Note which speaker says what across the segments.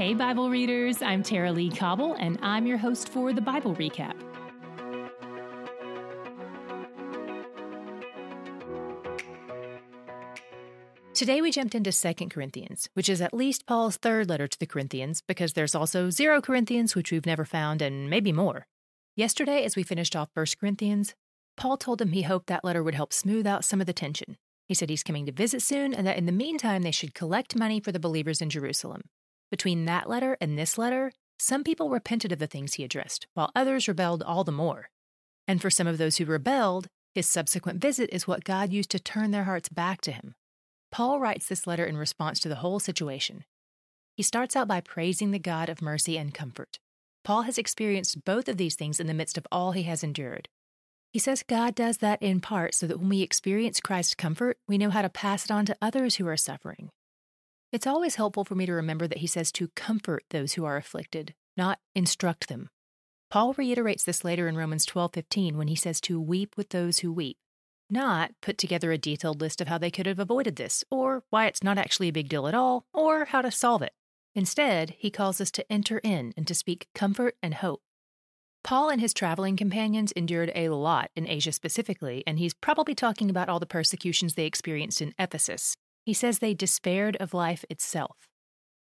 Speaker 1: Hey, Bible readers, I'm Tara-Leigh Cobble, and I'm your host for the Bible Recap. Today we jumped into 2 Corinthians, which is at least Paul's third letter to the Corinthians, because there's also 0 Corinthians, which we've never found, and maybe more. Yesterday, as we finished off 1 Corinthians, Paul told them he hoped that letter would help smooth out some of the tension. He said he's coming to visit soon, and that in the meantime they should collect money for the believers in Jerusalem. Between that letter and this letter, some people repented of the things he addressed, while others rebelled all the more. And for some of those who rebelled, his subsequent visit is what God used to turn their hearts back to him. Paul writes this letter in response to the whole situation. He starts out by praising the God of mercy and comfort. Paul has experienced both of these things in the midst of all he has endured. He says God does that in part so that when we experience Christ's comfort, we know how to pass it on to others who are suffering. It's always helpful for me to remember that he says to comfort those who are afflicted, not instruct them. Paul reiterates this later in Romans 12:15 when he says to weep with those who weep not put together a detailed list of how they could have avoided this, or why it's not actually a big deal at all, or how to solve it. Instead, he calls us to enter in and to speak comfort and hope. Paul and his traveling companions endured a lot in Asia specifically, and he's probably talking about all the persecutions they experienced in Ephesus. He says they despaired of life itself.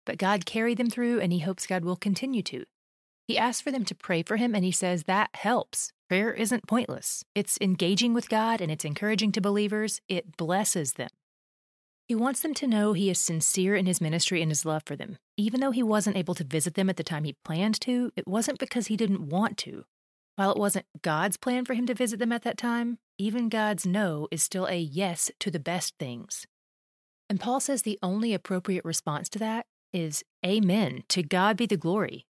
Speaker 1: But God carried them through, and he hopes God will continue to. He asks for them to pray for him, and he says that helps. Prayer isn't pointless. It's engaging with God and it's encouraging to believers. It blesses them. He wants them to know he is sincere in his ministry and his love for them. Even though he wasn't able to visit them at the time he planned to, it wasn't because he didn't want to. While it wasn't God's plan for him to visit them at that time, even God's no is still a yes to the best things. And Paul says the only appropriate response to that is Amen. To God be the glory.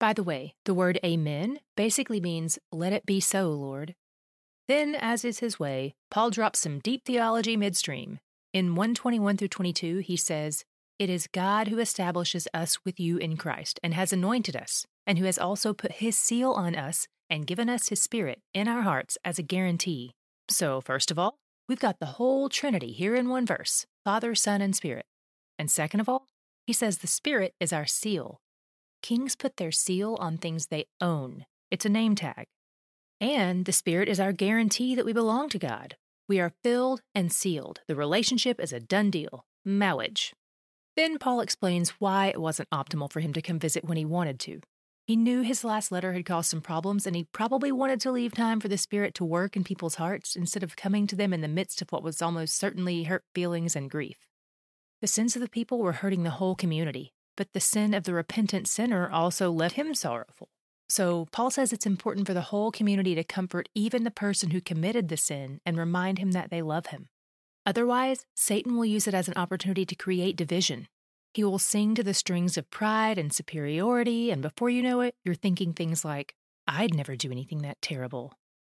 Speaker 1: By the way, the word Amen basically means, Let it be so, Lord. Then, as is his way, Paul drops some deep theology midstream. In 121 through 22, he says, It is God who establishes us with you in Christ and has anointed us, and who has also put his seal on us and given us his spirit in our hearts as a guarantee. So, first of all, we've got the whole Trinity here in one verse Father, Son, and Spirit. And second of all, he says the Spirit is our seal, Kings put their seal on things they own. It's a name tag. And the Spirit is our guarantee that we belong to God. We are filled and sealed. The relationship is a done deal. Marriage. Then Paul explains why it wasn't optimal for him to come visit when he wanted to. He knew his last letter had caused some problems, and he probably wanted to leave time for the Spirit to work in people's hearts instead of coming to them in the midst of what was almost certainly hurt feelings and grief. The sins of the people were hurting the whole community, but the sin of the repentant sinner also left him sorrowful. So, Paul says it's important for the whole community to comfort even the person who committed the sin and remind him that they love him. Otherwise, Satan will use it as an opportunity to create division. He will sing to the strings of pride and superiority, and before you know it, you're thinking things like, I'd never do anything that terrible.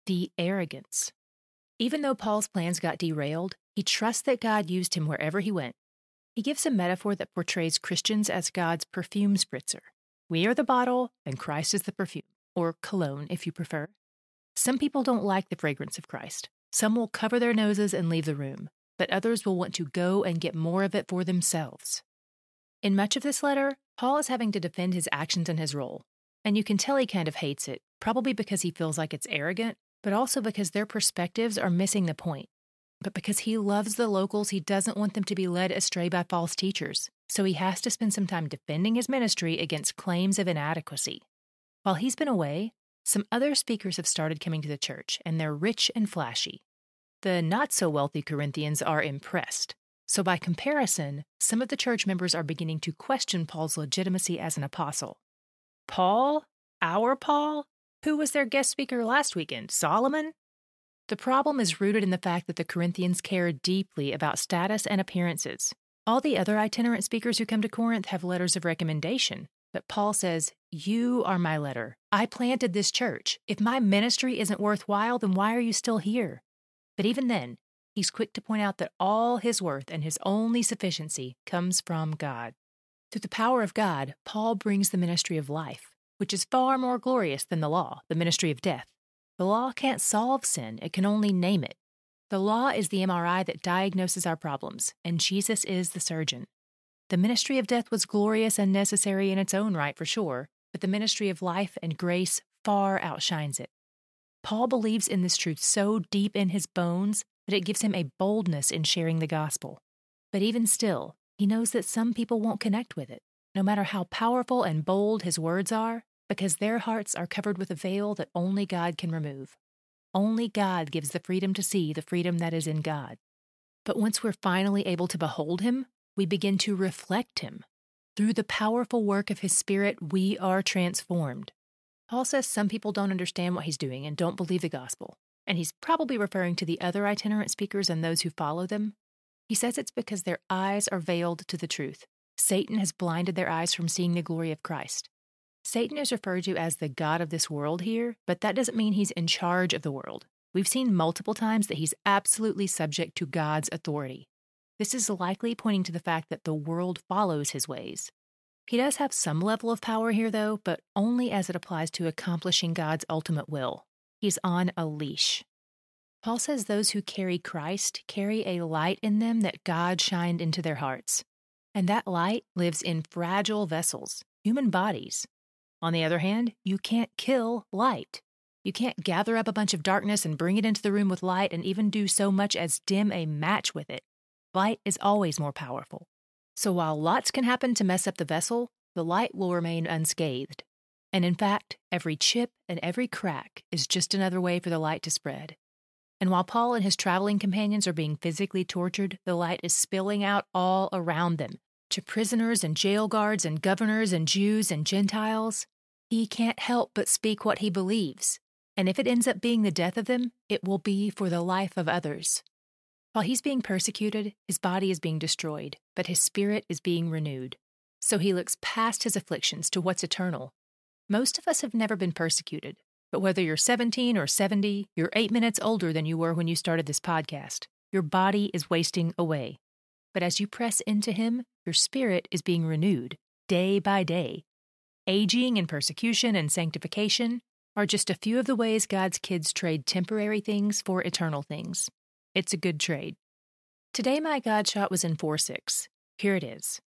Speaker 1: The arrogance. Even though Paul's plans got derailed, he trusts that God used him wherever he went he gives a metaphor that portrays Christians as God's perfume spritzer. We are the bottle, and Christ is the perfume, or cologne if you prefer. Some people don't like the fragrance of Christ. Some will cover their noses and leave the room, but others will want to go and get more of it for themselves. In much of this letter, Paul is having to defend his actions and his role, and you can tell he kind of hates it, probably because he feels like it's arrogant, but also because their perspectives are missing the point. But because he loves the locals, he doesn't want them to be led astray by false teachers. So he has to spend some time defending his ministry against claims of inadequacy. While he's been away, some other speakers have started coming to the church, and they're rich and flashy. The not so wealthy Corinthians are impressed. So, by comparison, some of the church members are beginning to question Paul's legitimacy as an apostle. Paul? Our Paul? Who was their guest speaker last weekend? Solomon? The problem is rooted in the fact that the Corinthians care deeply about status and appearances. All the other itinerant speakers who come to Corinth have letters of recommendation, but Paul says, You are my letter. I planted this church. If my ministry isn't worthwhile, then why are you still here? But even then, he's quick to point out that all his worth and his only sufficiency comes from God. Through the power of God, Paul brings the ministry of life, which is far more glorious than the law, the ministry of death. The law can't solve sin, it can only name it. The law is the MRI that diagnoses our problems, and Jesus is the surgeon. The ministry of death was glorious and necessary in its own right, for sure, but the ministry of life and grace far outshines it. Paul believes in this truth so deep in his bones that it gives him a boldness in sharing the gospel. But even still, he knows that some people won't connect with it, no matter how powerful and bold his words are, because their hearts are covered with a veil that only God can remove. Only God gives the freedom to see the freedom that is in God. But once we're finally able to behold Him, we begin to reflect Him. Through the powerful work of His Spirit, we are transformed. Paul says some people don't understand what he's doing and don't believe the gospel, and he's probably referring to the other itinerant speakers and those who follow them. He says it's because their eyes are veiled to the truth. Satan has blinded their eyes from seeing the glory of Christ. Satan is referred to as the God of this world here, but that doesn't mean he's in charge of the world. We've seen multiple times that he's absolutely subject to God's authority. This is likely pointing to the fact that the world follows his ways. He does have some level of power here, though, but only as it applies to accomplishing God's ultimate will. He's on a leash. Paul says those who carry Christ carry a light in them that God shined into their hearts. And that light lives in fragile vessels, human bodies. On the other hand, you can't kill light. You can't gather up a bunch of darkness and bring it into the room with light and even do so much as dim a match with it. Light is always more powerful. So while lots can happen to mess up the vessel, the light will remain unscathed. And in fact, every chip and every crack is just another way for the light to spread. And while Paul and his traveling companions are being physically tortured, the light is spilling out all around them to prisoners and jail guards and governors and Jews and Gentiles. He can't help but speak what he believes. And if it ends up being the death of them, it will be for the life of others. While he's being persecuted, his body is being destroyed, but his spirit is being renewed. So he looks past his afflictions to what's eternal. Most of us have never been persecuted, but whether you're 17 or 70, you're eight minutes older than you were when you started this podcast. Your body is wasting away. But as you press into Him, your spirit is being renewed day by day. Aging and persecution and sanctification are just a few of the ways God's kids trade temporary things for eternal things. It's a good trade. Today, my God shot was in 4 6. Here it is.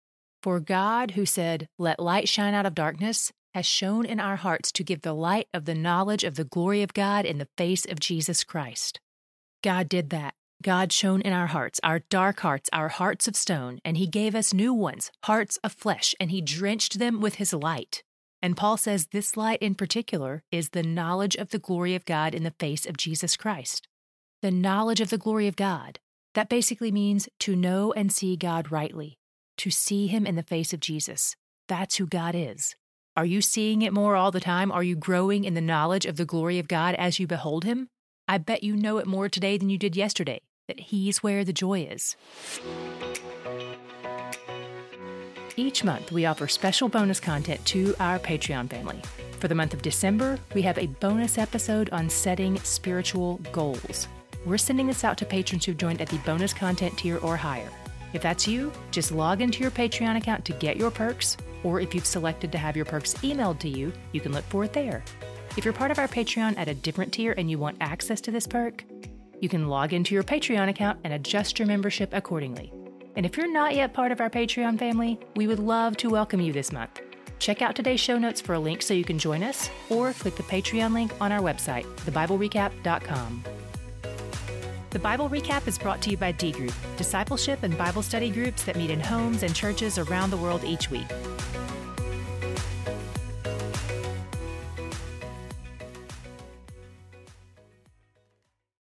Speaker 1: For God, who said, Let light shine out of darkness, has shone in our hearts to give the light of the knowledge of the glory of God in the face of Jesus Christ. God did that. God shone in our hearts, our dark hearts, our hearts of stone, and He gave us new ones, hearts of flesh, and He drenched them with His light. And Paul says this light in particular is the knowledge of the glory of God in the face of Jesus Christ. The knowledge of the glory of God. That basically means to know and see God rightly, to see Him in the face of Jesus. That's who God is. Are you seeing it more all the time? Are you growing in the knowledge of the glory of God as you behold Him? I bet you know it more today than you did yesterday that He's where the joy is. Each month, we offer special bonus content to our Patreon family. For the month of December, we have a bonus episode on setting spiritual goals. We're sending this out to patrons who've joined at the bonus content tier or higher. If that's you, just log into your Patreon account to get your perks, or if you've selected to have your perks emailed to you, you can look for it there. If you're part of our Patreon at a different tier and you want access to this perk, you can log into your Patreon account and adjust your membership accordingly. And if you're not yet part of our Patreon family, we would love to welcome you this month. Check out today's show notes for a link so you can join us, or click the Patreon link on our website, thebiblerecap.com. The Bible Recap is brought to you by D Group, discipleship and Bible study groups that meet in homes and churches around the world each week.